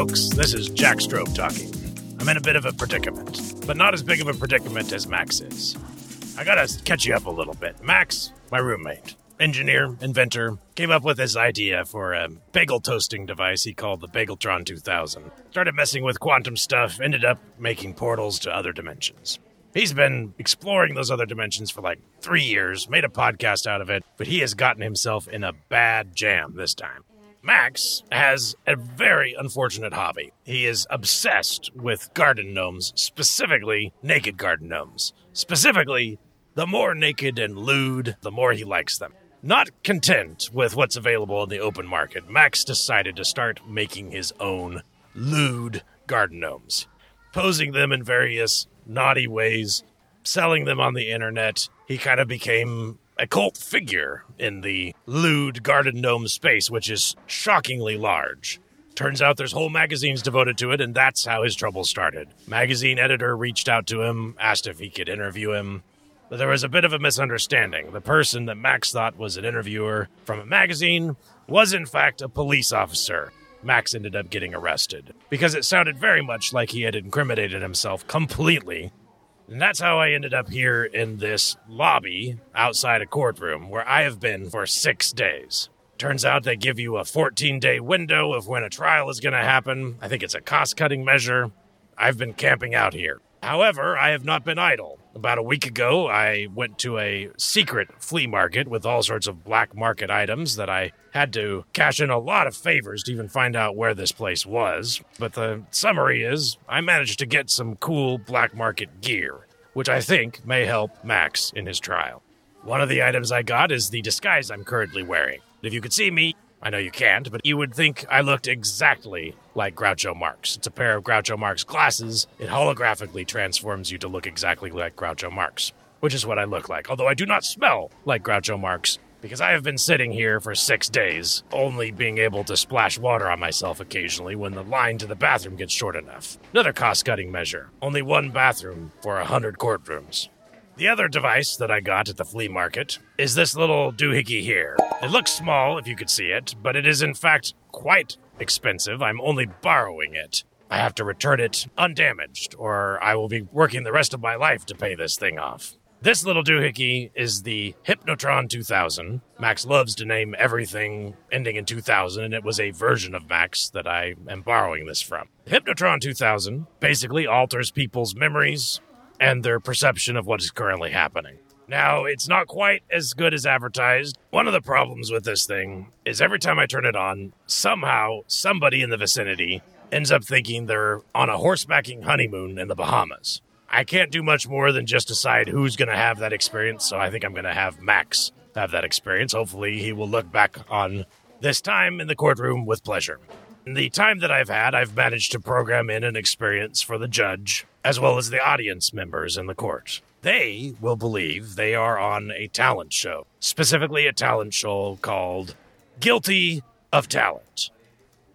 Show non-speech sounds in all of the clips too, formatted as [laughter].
Folks. This is Jack Strobe talking. I'm in a bit of a predicament, but not as big of a predicament as Max is. I gotta catch you up a little bit. Max, my roommate, engineer, inventor, came up with this idea for a bagel toasting device he called the Bageltron 2000. Started messing with quantum stuff, ended up making portals to other dimensions. He's been exploring those other dimensions for like three years, made a podcast out of it, but he has gotten himself in a bad jam this time. Max has a very unfortunate hobby. He is obsessed with garden gnomes, specifically naked garden gnomes. Specifically, the more naked and lewd, the more he likes them. Not content with what's available in the open market, Max decided to start making his own lewd garden gnomes, posing them in various naughty ways, selling them on the internet. He kind of became a cult figure in the lewd garden gnome space, which is shockingly large. Turns out there's whole magazines devoted to it, and that's how his trouble started. Magazine editor reached out to him, asked if he could interview him. But there was a bit of a misunderstanding. The person that Max thought was an interviewer from a magazine was, in fact, a police officer. Max ended up getting arrested because it sounded very much like he had incriminated himself completely and that's how I ended up here in this lobby outside a courtroom where I have been for six days. Turns out they give you a 14 day window of when a trial is going to happen. I think it's a cost cutting measure. I've been camping out here. However, I have not been idle. About a week ago, I went to a secret flea market with all sorts of black market items that I had to cash in a lot of favors to even find out where this place was. But the summary is I managed to get some cool black market gear, which I think may help Max in his trial. One of the items I got is the disguise I'm currently wearing. If you could see me, I know you can't, but you would think I looked exactly like Groucho Marx. It's a pair of Groucho Marx glasses. It holographically transforms you to look exactly like Groucho Marx, which is what I look like. Although I do not smell like Groucho Marx because I have been sitting here for six days, only being able to splash water on myself occasionally when the line to the bathroom gets short enough. Another cost cutting measure. Only one bathroom for a hundred courtrooms. The other device that I got at the flea market is this little doohickey here. It looks small if you could see it, but it is in fact quite expensive. I'm only borrowing it. I have to return it undamaged, or I will be working the rest of my life to pay this thing off. This little doohickey is the Hypnotron 2000. Max loves to name everything ending in 2000, and it was a version of Max that I am borrowing this from. Hypnotron 2000 basically alters people's memories, and their perception of what is currently happening. Now, it's not quite as good as advertised. One of the problems with this thing is every time I turn it on, somehow somebody in the vicinity ends up thinking they're on a horsebacking honeymoon in the Bahamas. I can't do much more than just decide who's going to have that experience, so I think I'm going to have Max have that experience. Hopefully, he will look back on this time in the courtroom with pleasure. In the time that I've had, I've managed to program in an experience for the judge as well as the audience members in the court. They will believe they are on a talent show, specifically a talent show called Guilty of Talent.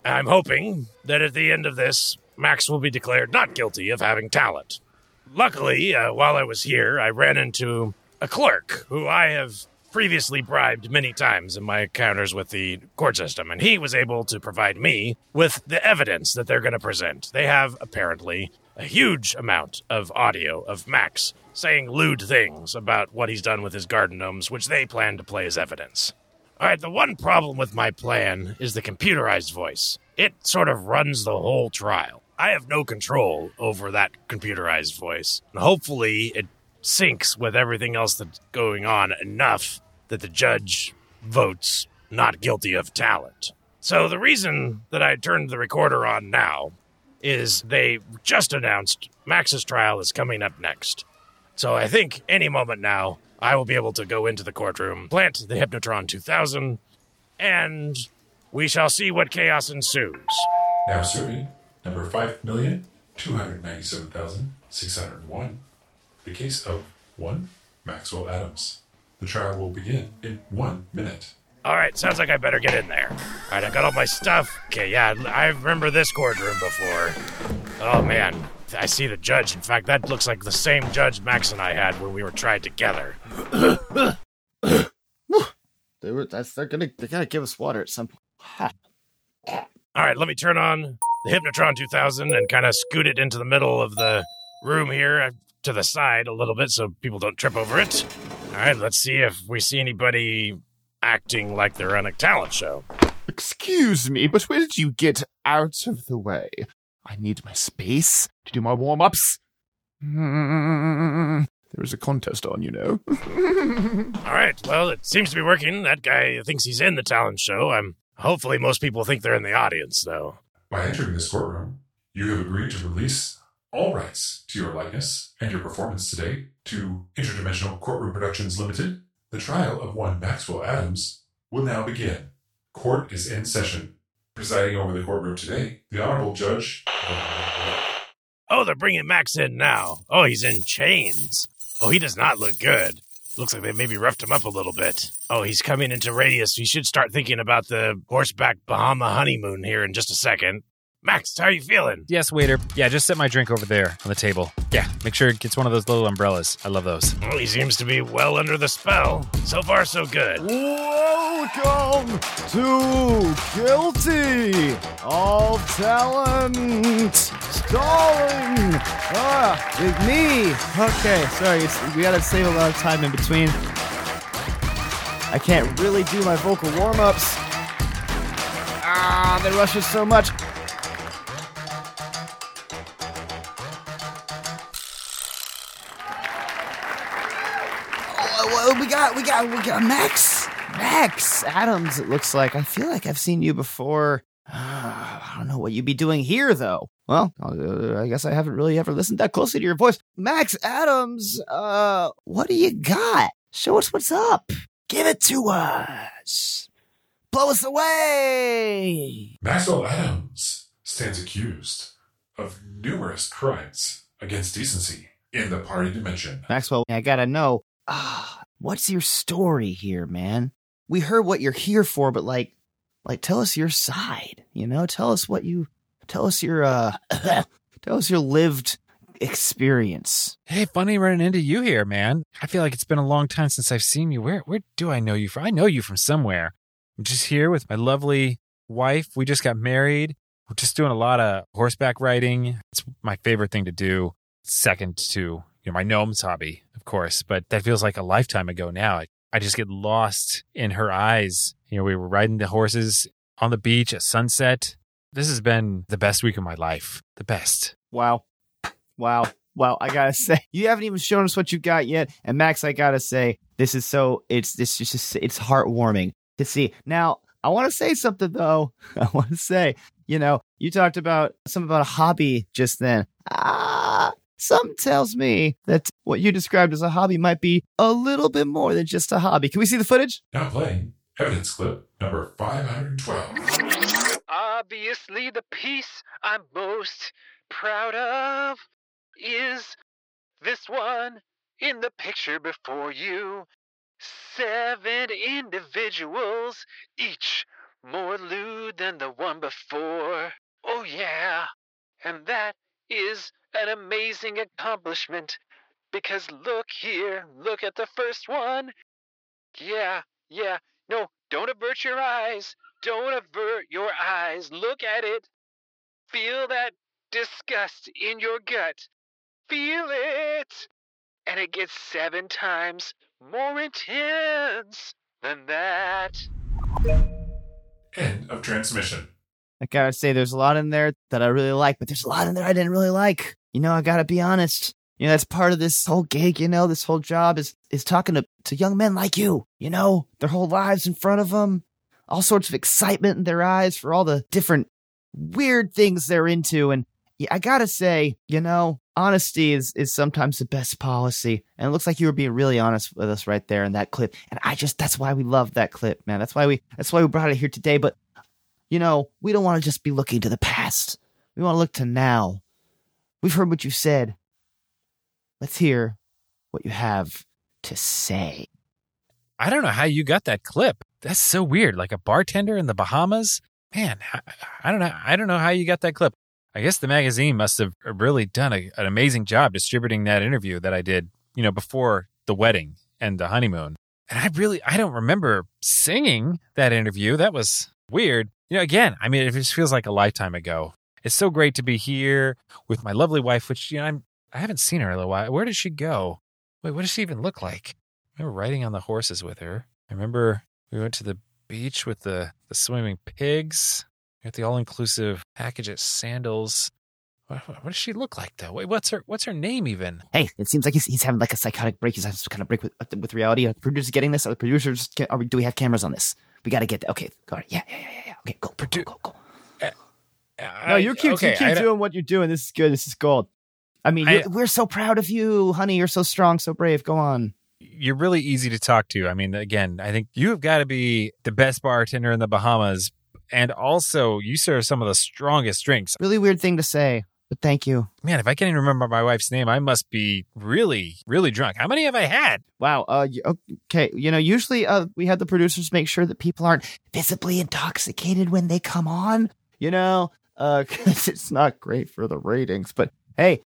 I'm hoping that at the end of this, Max will be declared not guilty of having talent. Luckily, uh, while I was here, I ran into a clerk who I have previously bribed many times in my encounters with the court system, and he was able to provide me with the evidence that they're going to present. They have apparently a huge amount of audio of Max saying lewd things about what he's done with his garden gnomes, which they plan to play as evidence. All right, the one problem with my plan is the computerized voice. It sort of runs the whole trial. I have no control over that computerized voice. And hopefully, it syncs with everything else that's going on enough that the judge votes not guilty of talent. So, the reason that I turned the recorder on now is they just announced Max's trial is coming up next. So I think any moment now, I will be able to go into the courtroom, plant the Hypnotron 2000, and we shall see what chaos ensues. Now serving number 5,297,601, the case of one Maxwell Adams. The trial will begin in one minute. All right, sounds like I better get in there. All right, I got all my stuff. Okay, yeah, I remember this courtroom before. Oh man, I see the judge. In fact, that looks like the same judge Max and I had when we were tried together. [coughs] They were that's they're gonna they gotta give us water at some point. All right, let me turn on the Hypnotron 2000 and kind of scoot it into the middle of the room here uh, to the side a little bit so people don't trip over it. All right, let's see if we see anybody acting like they're on a talent show. Excuse me, but where did you get out of the way? I need my space to do my warm ups. Mm, there is a contest on, you know. [laughs] All right, well, it seems to be working. That guy thinks he's in the talent show. I'm hopefully, most people think they're in the audience, though. By entering this courtroom, you have agreed to release all rights to your likeness and your performance today to Interdimensional Courtroom Productions Limited. The trial of one Maxwell Adams will now begin. Court is in session. Presiding over the courtroom today, the Honorable Judge. Oh, they're bringing Max in now. Oh, he's in chains. Oh, he does not look good. Looks like they maybe roughed him up a little bit. Oh, he's coming into radius. We should start thinking about the horseback Bahama honeymoon here in just a second. Max, how are you feeling? Yes, waiter. Yeah, just set my drink over there on the table. Yeah, make sure it gets one of those little umbrellas. I love those. Well, he seems to be well under the spell. So far, so good. Welcome to Guilty All Talent Stalling. Ah, with me. Okay, sorry, it's, we gotta save a lot of time in between. I can't really do my vocal warm ups. Ah, they rush us so much. Got, we got, we got Max, Max Adams. It looks like. I feel like I've seen you before. I don't know what you'd be doing here, though. Well, uh, I guess I haven't really ever listened that closely to your voice. Max Adams, uh, what do you got? Show us what's up. Give it to us. Blow us away. Maxwell Adams stands accused of numerous crimes against decency in the party dimension. Maxwell, I gotta know, ah, what's your story here, man? We heard what you're here for, but like, like, tell us your side. You know, tell us what you, tell us your, uh, [coughs] tell us your lived experience. Hey, funny running into you here, man. I feel like it's been a long time since I've seen you. Where where do I know you from? I know you from somewhere. I'm just here with my lovely wife. We just got married. We're just doing a lot of horseback riding. It's my favorite thing to do. Second to you know my gnomes hobby, of course, but that feels like a lifetime ago now. I, just get lost in her eyes. You know, we were riding the horses on the beach at sunset. This has been the best week of my life. The best. Wow. Wow. Wow. I gotta [laughs] say, you haven't even shown us what you got yet. And Max, I gotta say, this is so, it's, this is just, it's heartwarming to see. Now, I want to say something though. [laughs] I want to say, you know, you talked about something about a hobby just then. Ah, something tells me that what you described as a hobby might be a little bit more than just a hobby. Can we see the footage? Now playing evidence clip number 512. Obviously, the piece I'm most proud of is this one in the picture before you. Seven individuals, each more lewd than the one before. Oh, yeah. And that is an amazing accomplishment. Because look here, look at the first one. Yeah, yeah. No, don't avert your eyes. Don't avert your eyes. Look at it. Feel that disgust in your gut. Feel it. And it gets seven times more intense than that. End of transmission. I gotta say, there's a lot in there that I really like, but there's a lot in there I didn't really like. You know, I gotta be honest. You know, that's part of this whole gig, you know, this whole job is, is talking to, to young men like you, you know, their whole lives in front of them, all sorts of excitement in their eyes for all the different weird things they're into. And yeah, I gotta say, you know, honesty is, is sometimes the best policy. And it looks like you were being really honest with us right there in that clip. And I just, that's why we love that clip, man. That's why we, that's why we brought it here today. But, you know, we don't want to just be looking to the past. We want to look to now. We've heard what you said. Let's hear what you have to say. I don't know how you got that clip. That's so weird. Like a bartender in the Bahamas. Man, I, don't know. I don't know how you got that clip. I guess the magazine must have really done a, an amazing job distributing that interview that I did, you know, before the wedding and the honeymoon. And I really, I don't remember singing that interview. That was weird. You know, again, I mean, it just feels like a lifetime ago. It's so great to be here with my lovely wife, which you know I'm I haven't seen her in a while. Where did she go? Wait, what does she even look like? I remember riding on the horses with her. I remember we went to the beach with the, the swimming pigs. We got the all inclusive package at Sandals. What, what does she look like though? Wait, what's her what's her name even? Hey, it seems like he's, he's having like a psychotic break. He's having some kind of break with with reality. Are the producers getting this? Are the producers? Are we, do we have cameras on this? We got to get that. Okay, go ahead. Yeah, yeah, yeah, yeah. Okay, go, go, go, go, go. Eh, eh, no, you keep okay, you keep doing what you're doing. This is good. This is gold. I mean, I- we're so proud of you, honey. You're so strong, so brave. Go on. you're really easy to talk to. I mean, again, I think you have got to be the best bartender in the Bahamas. And also, you serve some of the strongest drinks. Really weird thing to say, but thank you. Man, if I can't even remember my wife's name, I must be really, really drunk. How many have I had? Wow. Uh. Okay. You know, usually, uh, we have the producers make sure that people aren't visibly intoxicated when they come on. You know, uh, [laughs] 'cause it's not great for the ratings. But hey,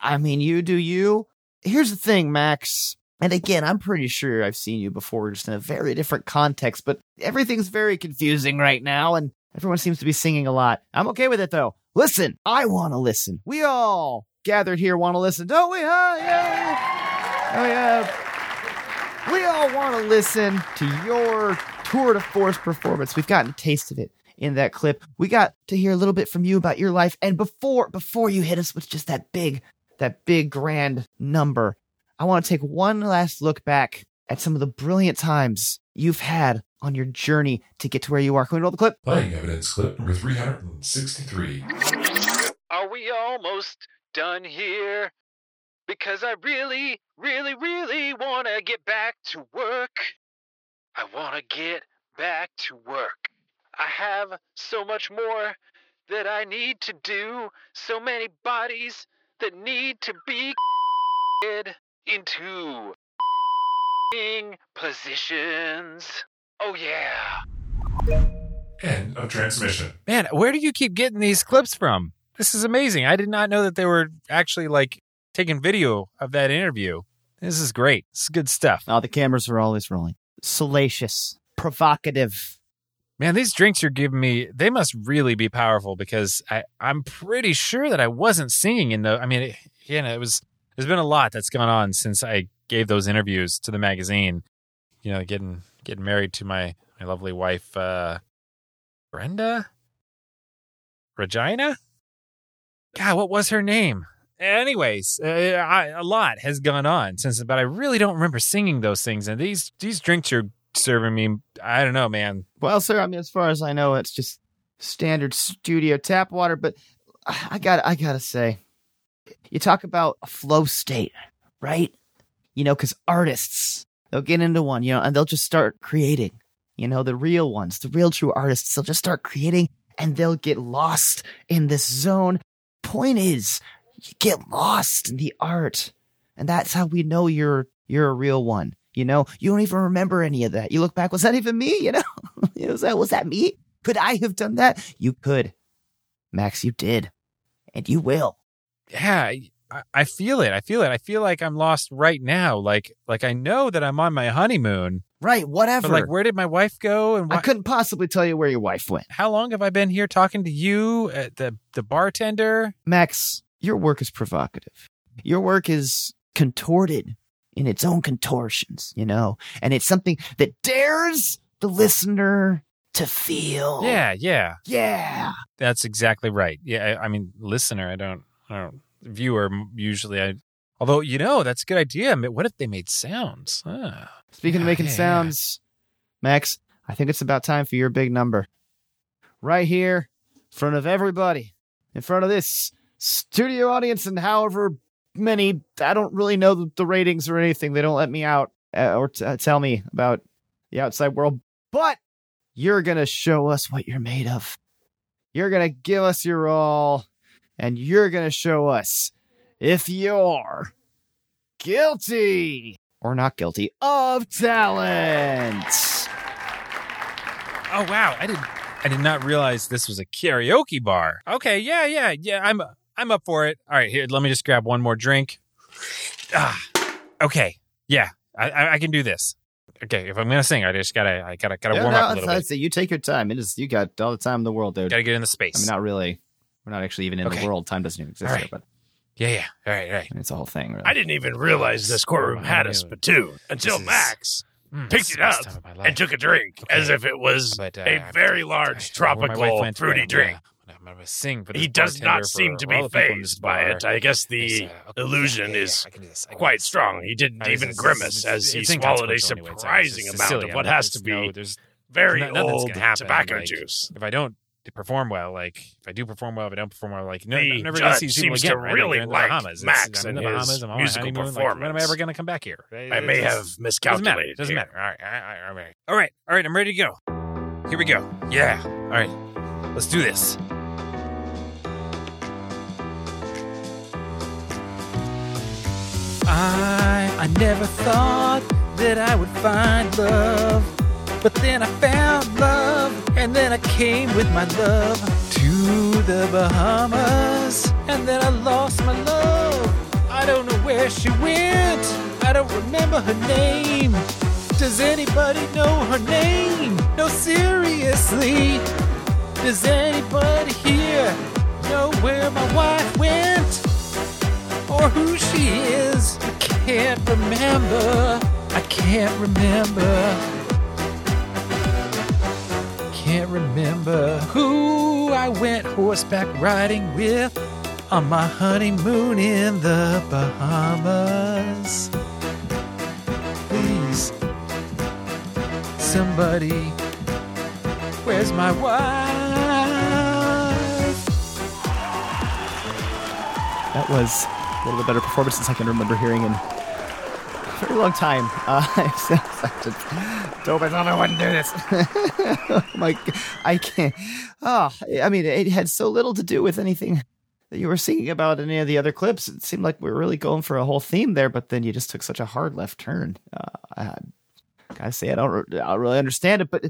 I mean, you do you. Here's the thing, Max. And again, I'm pretty sure I've seen you before, just in a very different context. But everything's very confusing right now, and everyone seems to be singing a lot. I'm okay with it though. Listen, I want to listen. We all gathered here want to listen, don't we? Huh? Yeah. Oh yeah. We all want to listen to your tour de force performance. We've gotten a taste of it in that clip. We got to hear a little bit from you about your life. And before before you hit us with just that big, that big grand number, I want to take one last look back at some of the brilliant times you've had on your journey to get to where you are. Can we roll the clip? Playing evidence clip number 363. Are we almost done here? Because I really, really, really want to get back to work. I want to get back to work. I have so much more that I need to do, so many bodies that need to be [laughs] into positions. Oh, yeah. End of transmission. Man, where do you keep getting these clips from? This is amazing. I did not know that they were actually like taking video of that interview. This is great. This is good stuff. Oh, the cameras are always rolling. Salacious, provocative. Man, these drinks you're giving me, they must really be powerful because I, I'm pretty sure that I wasn't singing in the. I mean, it, you know, it was. There's been a lot that's gone on since I gave those interviews to the magazine. You know, getting getting married to my my lovely wife, uh, Brenda, Regina. God, what was her name? Anyways, uh, I, a lot has gone on since, but I really don't remember singing those things. And these these drinks you're serving me, I don't know, man. Well, sir, I mean, as far as I know, it's just standard studio tap water. But I got, I gotta say, you talk about a flow state, right? You know, because artists they'll get into one, you know, and they'll just start creating. You know, the real ones, the real true artists, they'll just start creating, and they'll get lost in this zone. Point is, you get lost in the art, and that's how we know you're you're a real one. You know, you don't even remember any of that. You look back, was that even me? [laughs] You know, [laughs] was that was that me? Could I have done that? You could, Max. You did, and you will. yeah I- I feel it i feel it i feel like i'm lost right now like like i know that i'm on my honeymoon Right. Whatever. but like where did my wife go and I couldn't possibly tell you where your wife went, how long have i been here talking to you uh, the the bartender Max. Your work is provocative. Your work is contorted in its own contortions. You know, and it's something that dares the listener to feel. yeah yeah Yeah. that's exactly right yeah i, I mean listener i don't i don't viewer usually i although you know that's a good idea what if they made sounds Ah. Speaking of making yeah, yeah. sounds, Max, I think it's about time for your big number. Right here, in front of everybody, in front of this studio audience, and however many, I don't really know the, the ratings or anything. They don't let me out uh, or t- uh, tell me about the outside world. But you're going to show us what you're made of. You're going to give us your all, and you're going to show us if you're guilty or not guilty of talent. oh wow. I did i did not realize this was a karaoke bar. Okay. Yeah yeah. Yeah i'm i'm up for it. All right. Here let me just grab one more drink. Ah okay. Yeah i i, can do this. Okay. If i'm gonna sing i just gotta i gotta gotta Yeah, warm no, up a little bit. you take your time. It is you got all the time in the world, dude. gotta get in the space. I mean, not really. We're not actually even in Okay. the world. Time doesn't even exist All here, but Yeah, yeah. All right, all right. it's a whole thing. Really. I didn't even realize this courtroom had a spittoon until is- Max Mm, picked it up time of my life. and took a drink Okay. as if it was But, uh, a very large I- where my wife tropical went, fruity I'm drink. I'm gonna sing for He does not seem to be the people in this phased by it. I guess the uh, okay, illusion yeah, yeah, is I can do this. I can do quite strong. He didn't Uh, even it's- grimace it's- as he swallowed a inconsequential anyway. Surprising amount silly. of what has to there's no- be there's very no- old tobacco juice. if I don't perform well, like if I do perform well, if I don't perform well, like no, The I'm never gonna see judge people seems again. to right? really like, in the like Bahamas. It's- Max I'm in the Bahamas. I'm on musical honeymoon, like, when am I ever gonna come back here? I may have miscalculated. Doesn't matter. Doesn't matter. All right, all right, all right, all right, all right. I'm ready to go. Here we go. Yeah. All right. Let's do this. I I never thought that I would find love, but then I found love, and then I came with my love to the Bahamas, and then I lost my love. I don't know where she went. I don't remember her name. Does anybody know her name? No, seriously. Does anybody here know where my wife went? Or who she is? I can't remember. I can't remember. Can't remember who I went horseback riding with on my honeymoon in the Bahamas. Please, somebody, where's my wife? That was one of the better performances I can remember hearing in very long time. Uh, I'm so excited. Dope, I thought I wouldn't do this. [laughs] oh my, I can't. Oh, I mean, it had so little to do with anything that you were singing about in any of the other clips. It seemed like we were really going for a whole theme there, but then you just took such a hard left turn. Uh, I gotta say, I don't, I don't really understand it, but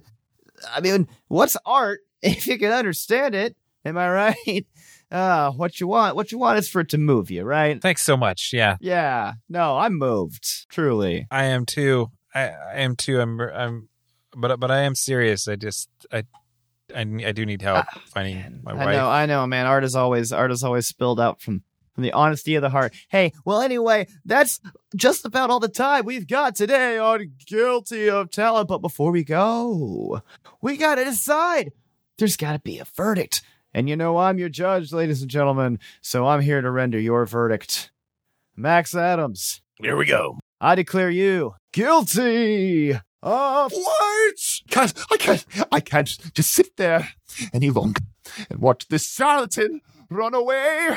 I mean, what's art [laughs] if you can understand it? Am I right? Uh, what you want, what you want is for it to move you, right? Thanks so much. Yeah, Yeah. No, I'm moved. Truly. I am too. I, I am too. I'm. I'm. But but I am serious. I just I I, I do need help finding my wife. I know, I know, man. Art is always art is always spilled out from from the honesty of the heart. Hey, well, anyway, that's just about all the time we've got today on Guilty of Talent. But before we go, we gotta decide. There's gotta be a verdict. And you know I'm your judge, ladies and gentlemen, so I'm here to render your verdict. Max Adams, Here we go. I declare you guilty of What? Can't, I can't, I can't just sit there any longer and watch this charlatan run away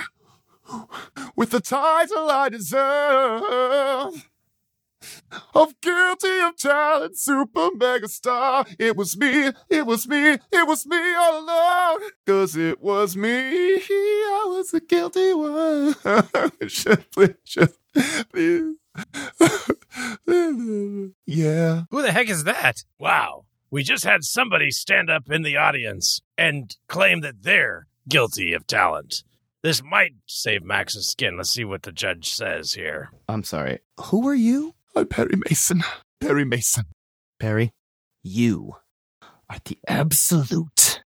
with the title I deserve. Of guilty of talent, super mega star. It was me, it was me, it was me all along. Cause it was me, I was the guilty one. [laughs] Should please, should please. [laughs] yeah. Who the heck is that? Wow. We just had somebody stand up in the audience and claim that they're guilty of talent. This might save Max's skin. Let's see what the judge says here. I'm sorry. Who are you? I'm Perry Mason. Perry Mason. Perry, you are the absolute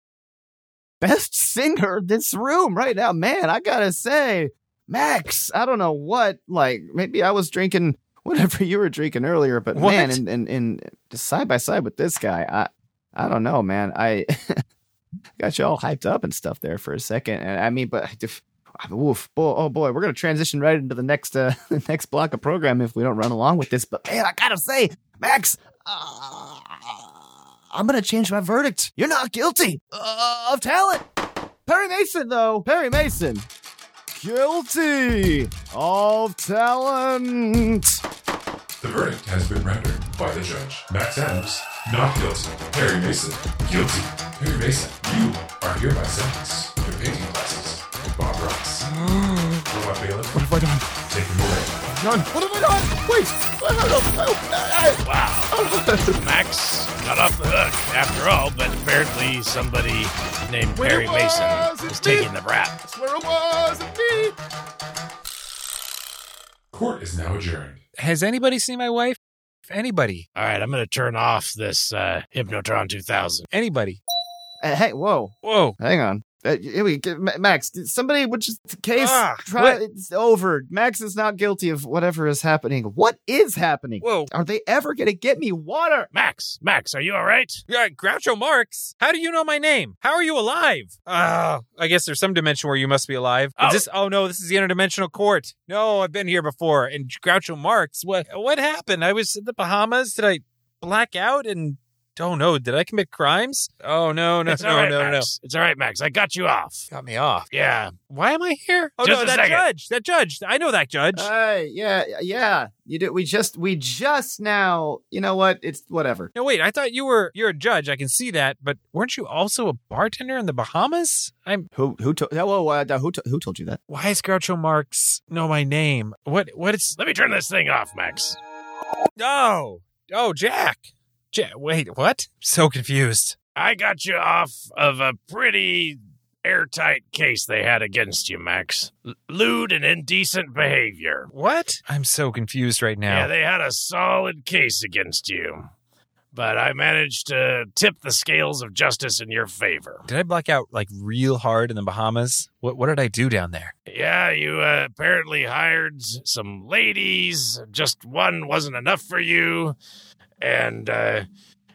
best singer in this room right now. Man, I gotta say, Max, I don't know what, like, maybe I was drinking whatever you were drinking earlier, but What? man, and, and, side by side with this guy, I, I don't know, man. I [laughs] got you all hyped up and stuff there for a second. And I mean, but [laughs] if, Oof, boy, oh boy, we're gonna transition right into the next uh, [laughs] next block of program if we don't run along with this. But man, I gotta say, Max, uh, I'm gonna change my verdict. You're not guilty uh, of talent. Perry Mason, though, Perry Mason, guilty of talent. The verdict has been rendered by the judge. Max Adams, not guilty. Perry Mason, guilty. Perry Mason, you are hereby sentenced I done? take him away. None. What have I done? Wait. I don't know. I- Wow. Max got off the hook after all, but apparently somebody named Wait, Perry it Mason wasn't is me. taking the rap. I swear it wasn't me. Court is now adjourned. Has anybody seen my wife? Anybody? All right, I'm going to turn off this uh, Hypnotron 2000. Anybody? Uh, hey, whoa, Whoa! hang on. Uh, here we go. Ma- Max, somebody would just case Ah, try. what? It's over. Max is not guilty of whatever is happening. What is happening? Whoa. Are they ever going to get me water? Max, Max, are you all right? Yeah, Groucho Marx. How do you know my name? How are you alive? Ah, I guess there's some dimension where you must be alive. Is Oh. this? Oh no, this is the interdimensional court. No, I've been here before. And Groucho Marx. What? What happened? I was in the Bahamas. Did I black out? And oh no, did I commit crimes? Oh no, no, it's no, right, no, no. It's all right, Max. I got you off. Got me off. Yeah. Why am I here? Oh Just no, that second. judge. That judge. I know that judge. Uh, yeah, yeah. You do. We just, we just now. You know what? It's whatever. no, wait. I thought you were you're a judge. I can see that, but weren't you also a bartender in the Bahamas? I'm. Who, who told? Whoa, uh, who, to- who told you that? Why is Groucho Marx know my name? What? What is? Let me turn this thing off, Max. Oh, oh, Jack. Wait, what? So confused. I got you off of a pretty airtight case they had against you, Max. L- lewd and indecent behavior. What? I'm so confused right now. Yeah, they had a solid case against you. But I managed to tip the scales of justice in your favor. did I black out like real hard in the Bahamas? What What did I do down there? Yeah, you uh, apparently hired some ladies. Just one wasn't enough for you. And uh,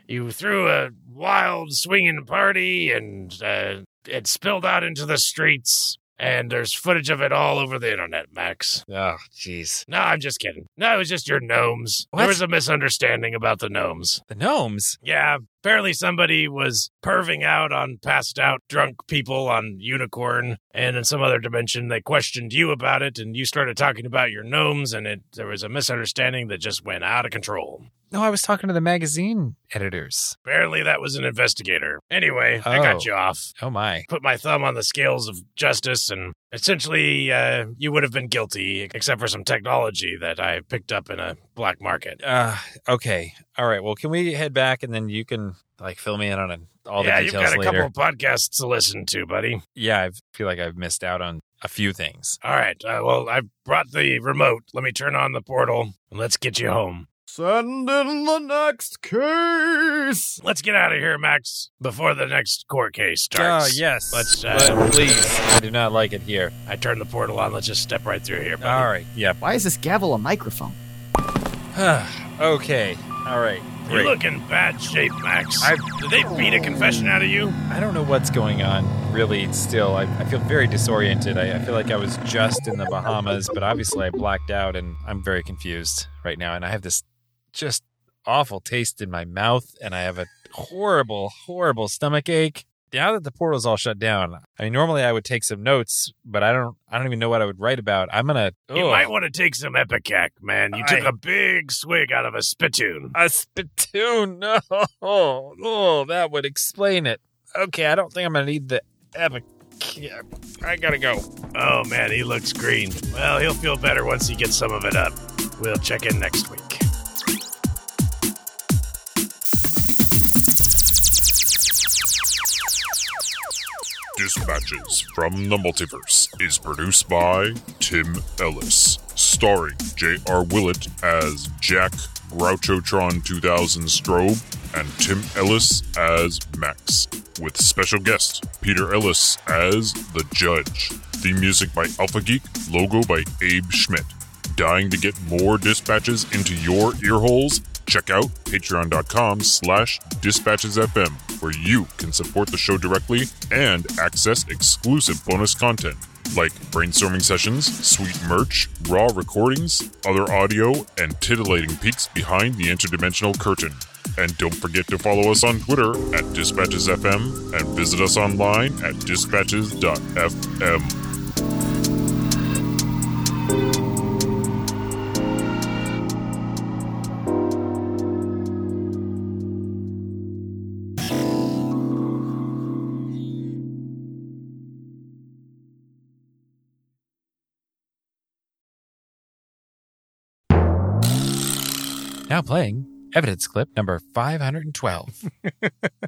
you threw a wild swinging party, and uh, it spilled out into the streets. And there's footage of it all over the internet, Max. Oh, jeez. No, I'm just kidding. No, it was just your gnomes. What? There was a misunderstanding about the gnomes. The gnomes. Yeah, apparently somebody was perving out on passed out drunk people on Unicorn, and in some other dimension they questioned you about it, and you started talking about your gnomes, and it there was a misunderstanding that just went out of control. No, I was talking to the magazine editors. Apparently that was an investigator. Anyway, I Oh. got you off. Oh my. Put my thumb on the scales of justice, and essentially, uh, you would have been guilty, except for some technology that I picked up in a black market. Uh, okay. All right. Well, can we head back and then you can like fill me in on all the yeah, you've details got a later? couple of podcasts to listen to, buddy. Yeah, I feel like I've missed out on a few things. All right. Uh, well, I've brought the remote. Let me turn on the portal and let's get you home. Send in the next case. Let's get out of here, Max, before the next court case Oh, starts. yes. Let's, But uh, please. I do not like it here. I turned the portal on. Let's just step right through here. buddy. All right. Yep. Why is this gavel a microphone? [sighs] okay. All right. You Great. look in bad shape, Max. I- Did they beat a confession out of you? I don't know what's going on, really, still. I, I feel very disoriented. I, I feel like I was just in the Bahamas, but obviously I blacked out and I'm very confused right now. And I have this just awful taste in my mouth and I have a horrible, horrible stomach ache. Now that the portal's all shut down, I mean, normally I would take some notes, but I don't, I don't even know what I would write about. I'm gonna. You Ugh. might want to take some Epicac, man. You took I- a big swig out of a spittoon. A spittoon. [laughs] No. Oh, that would explain it. Okay, I don't think I'm to need the epic. I got to go. Oh, man, he looks green. Well, he'll feel better once he gets some of it up. We'll check in next week. Dispatches from the Multiverse is produced by Tim Ellis, starring J.R. Willett as Jack Grouchotron 2000 Strobe and Tim Ellis as Max, with special guest Peter Ellis as the Judge. Theme music by Alpha Geek, logo by Abe Schmidt. Dying to get more dispatches into your earholes? Check out patreon.com slash dispatchesfm, where you can support the show directly and access exclusive bonus content like brainstorming sessions, sweet merch, raw recordings, other audio, and titillating peeks behind the interdimensional curtain. And don't forget to follow us on Twitter at DispatchesFM and visit us online at dispatches.fm. Now playing evidence clip number 512.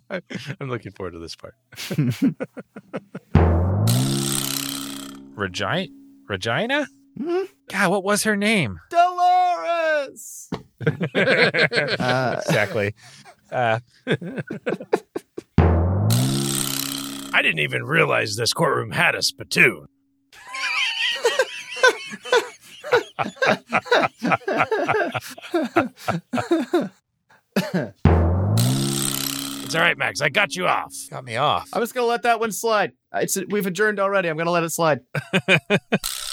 [laughs] I'm looking forward to this part. [laughs] Regina? Regina? Hmm? God, what was her name? Dolores. [laughs] uh, exactly. Uh, I didn't even realize this courtroom had a spittoon. It's all right, Max. I got you off. Got me off. I'm just gonna let that one slide. It's we've adjourned already. I'm gonna let it slide. [laughs]